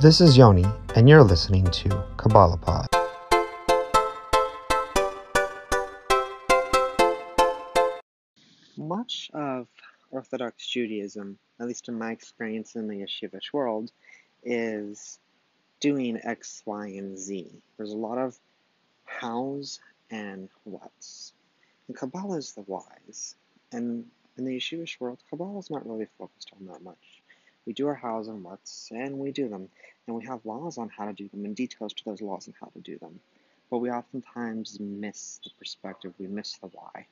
This is Yoni, and you're listening to Kabbalah Pod. Much of Orthodox Judaism, at least in my experience in the yeshivish world, is doing X, Y, and Z. There's a lot of hows and whats. And Kabbalah is the whys. And in the yeshivish world, Kabbalah is not really focused on that much. We do our hows and whats, and we do them. And we have laws on how to do them and details to those laws on how to do them. But we oftentimes miss the perspective, we miss the why.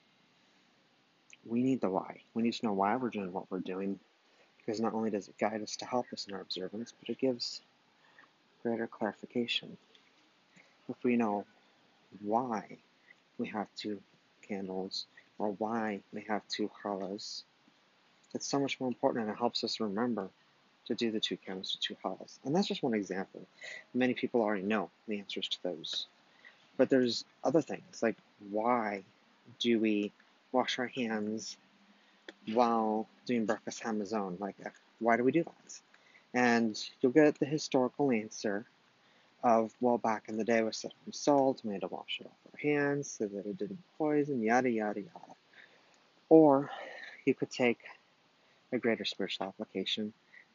We need the why. We need to know why we're doing what we're doing, because not only does it guide us to help us in our observance, but it gives greater clarification. If we know why we have two candles or why we have two challahs, it's so much more important and it helps us remember to do the two counts to two challahs. And that's just one example. Many people already know the answers to those. But there's other things like why do we wash our hands while doing Birkas Hamazon? Like, why do we do that? And you'll get the historical answer of, well, back in the day we said from salt, we had to wash it off our hands so that it didn't poison, yada, yada, yada. Or you could take a greater spiritual application,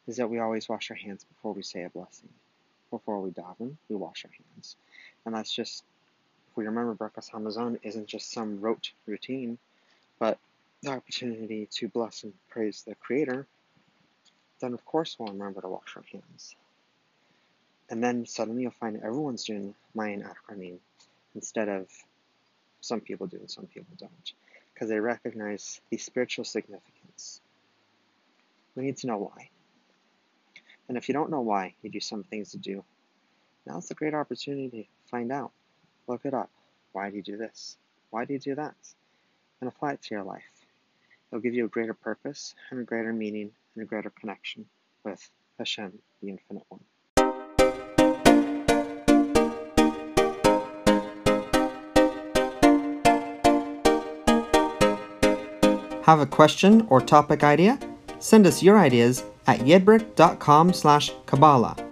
is that we always wash our hands before we say a blessing. Before we daven, we wash our hands. And that's just, if we remember, Birkas Hamazon isn't just some rote routine, but the opportunity to bless and praise the Creator, then of course we'll remember to wash our hands. And then suddenly you'll find everyone's doing Mayim Acharonim instead of some people do and some people don't, because they recognize the spiritual significance. We need to know why. And if you don't know why, you do some things to do. Now's a great opportunity to find out. Look it up. Why do you do this? Why do you do that? And apply it to your life. It'll give you a greater purpose and a greater meaning and a greater connection with Hashem, the Infinite One. Have a question or topic idea? Send us your ideas at yedbrick.com slash Kabbalah.